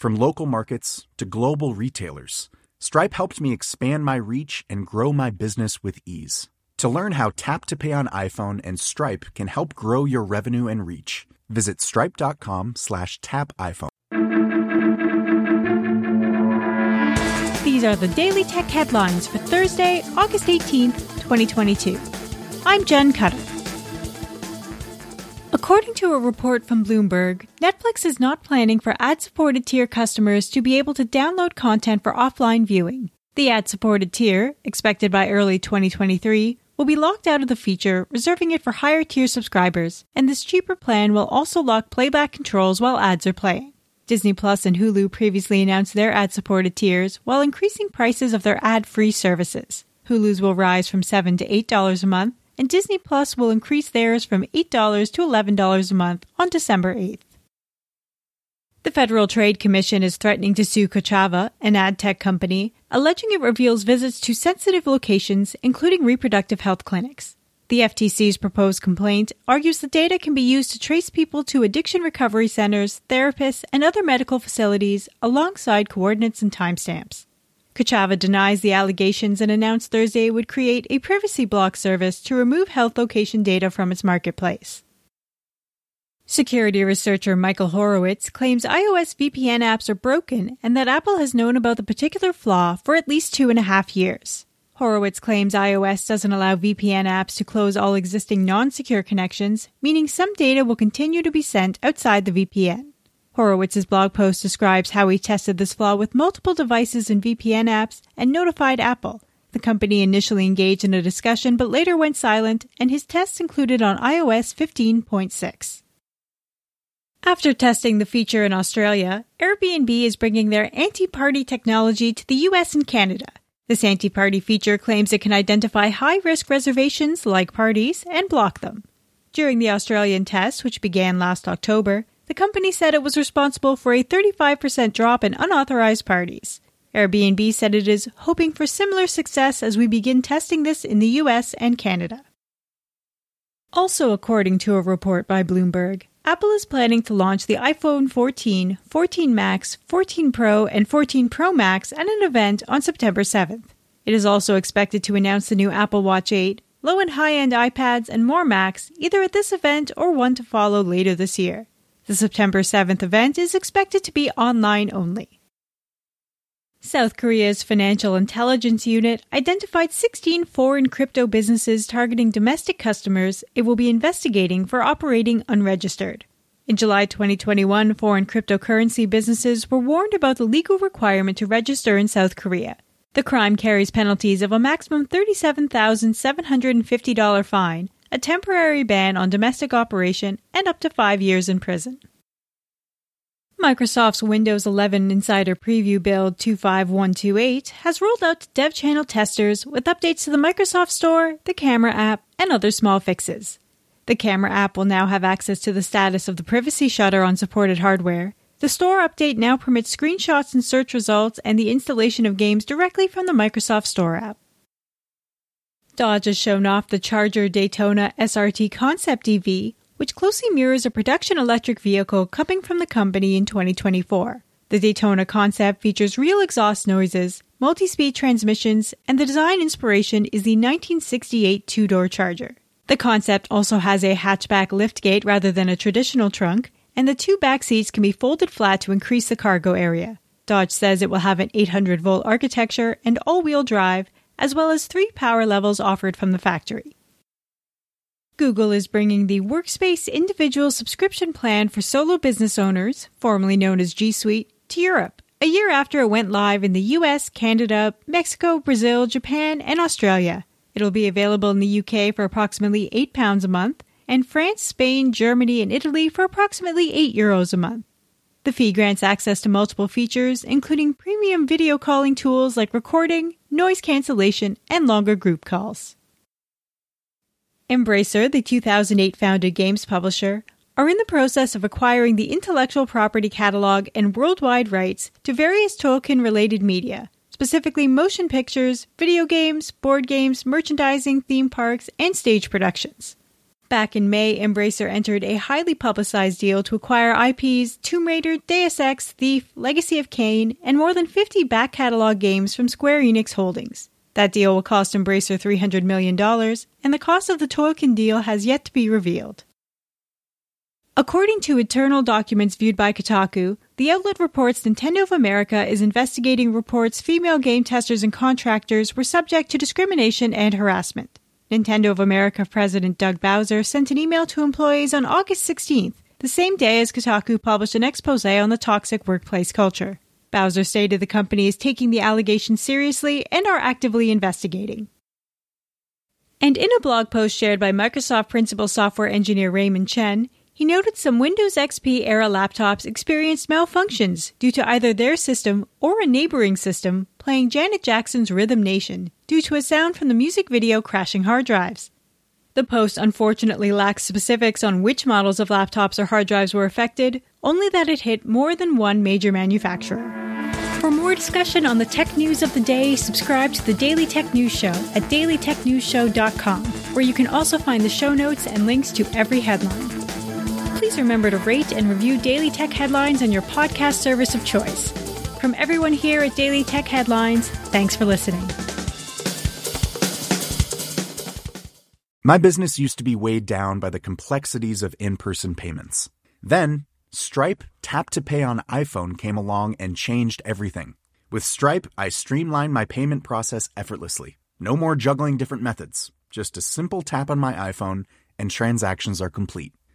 From local markets to global retailers, Stripe helped me expand my reach and grow my business with ease. To learn how Tap to Pay on iPhone and Stripe can help grow your revenue and reach, visit stripe.com slash tap iPhone. These are the Daily Tech headlines for Thursday, August 18th, 2022. I'm Jen Cutter. According to a report from Bloomberg, Netflix is not planning for ad supported tier customers to be able to download content for offline viewing. The ad supported tier, expected by early 2023, will be locked out of the feature, reserving it for higher tier subscribers, and this cheaper plan will also lock playback controls while ads are playing. Disney Plus and Hulu previously announced their ad supported tiers while increasing prices of their ad free services. Hulu's will rise from 7 to $8 a month, and Disney Plus will increase theirs from $8 to $11 a month on December 8th. The Federal Trade Commission is threatening to sue Kochava, an ad tech company, alleging it reveals visits to sensitive locations, including reproductive health clinics. The FTC's proposed complaint argues the data can be used to trace people to addiction recovery centers, therapists, and other medical facilities alongside coordinates and timestamps. Kochava denies the allegations and announced Thursday it would create a privacy block service to remove health location data from its marketplace. Security researcher Michael Horowitz claims iOS VPN apps are broken and that Apple has known about the particular flaw for at least two and a half years. Horowitz claims iOS doesn't allow VPN apps to close all existing non secure connections, meaning some data will continue to be sent outside the VPN. Horowitz's blog post describes how he tested this flaw with multiple devices and VPN apps and notified Apple. The company initially engaged in a discussion but later went silent, and his tests included on iOS 15.6. After testing the feature in Australia, Airbnb is bringing their anti party technology to the US and Canada. This anti party feature claims it can identify high risk reservations like parties and block them. During the Australian test, which began last October, the company said it was responsible for a 35% drop in unauthorized parties. Airbnb said it is hoping for similar success as we begin testing this in the US and Canada. Also, according to a report by Bloomberg, Apple is planning to launch the iPhone 14, 14 Max, 14 Pro, and 14 Pro Max at an event on September 7th. It is also expected to announce the new Apple Watch 8, low and high end iPads, and more Macs either at this event or one to follow later this year. The September 7th event is expected to be online only. South Korea's Financial Intelligence Unit identified 16 foreign crypto businesses targeting domestic customers it will be investigating for operating unregistered. In July 2021, foreign cryptocurrency businesses were warned about the legal requirement to register in South Korea. The crime carries penalties of a maximum $37,750 fine a temporary ban on domestic operation, and up to five years in prison. Microsoft's Windows 11 Insider Preview build 25128 has rolled out to dev channel testers with updates to the Microsoft Store, the Camera app, and other small fixes. The Camera app will now have access to the status of the privacy shutter on supported hardware. The store update now permits screenshots and search results and the installation of games directly from the Microsoft Store app. Dodge has shown off the Charger Daytona SRT Concept EV, which closely mirrors a production electric vehicle coming from the company in 2024. The Daytona concept features real exhaust noises, multi speed transmissions, and the design inspiration is the 1968 two door Charger. The concept also has a hatchback liftgate rather than a traditional trunk, and the two back seats can be folded flat to increase the cargo area. Dodge says it will have an 800 volt architecture and all wheel drive, as well as three power levels offered from the factory. Google is bringing the Workspace Individual Subscription Plan for solo business owners, formerly known as G Suite, to Europe, a year after it went live in the US, Canada, Mexico, Brazil, Japan, and Australia. It'll be available in the UK for approximately £8 a month, and France, Spain, Germany, and Italy for approximately 8 euros a month. The fee grants access to multiple features, including premium video calling tools like recording, noise cancellation, and longer group calls. Embracer, the 2008 founded games publisher, are in the process of acquiring the intellectual property catalog and worldwide rights to various Tolkien related media, specifically motion pictures, video games, board games, merchandising, theme parks, and stage productions. Back in May, Embracer entered a highly publicized deal to acquire IPs Tomb Raider, Deus Ex, Thief, Legacy of Kain, and more than 50 back catalog games from Square Enix Holdings. That deal will cost Embracer $300 million, and the cost of the Tolkien deal has yet to be revealed. According to internal documents viewed by Kotaku, the outlet reports Nintendo of America is investigating reports female game testers and contractors were subject to discrimination and harassment. Nintendo of America President Doug Bowser sent an email to employees on August 16th, the same day as Kotaku published an expose on the toxic workplace culture. Bowser stated the company is taking the allegations seriously and are actively investigating. And in a blog post shared by Microsoft principal software engineer Raymond Chen, he noted some Windows XP era laptops experienced malfunctions due to either their system or a neighboring system playing Janet Jackson's Rhythm Nation due to a sound from the music video crashing hard drives. The post unfortunately lacks specifics on which models of laptops or hard drives were affected, only that it hit more than one major manufacturer. For more discussion on the tech news of the day, subscribe to the Daily Tech News Show at dailytechnewsshow.com, where you can also find the show notes and links to every headline please remember to rate and review Daily Tech Headlines on your podcast service of choice. From everyone here at Daily Tech Headlines, thanks for listening. My business used to be weighed down by the complexities of in person payments. Then, Stripe Tap to Pay on iPhone came along and changed everything. With Stripe, I streamlined my payment process effortlessly. No more juggling different methods, just a simple tap on my iPhone, and transactions are complete.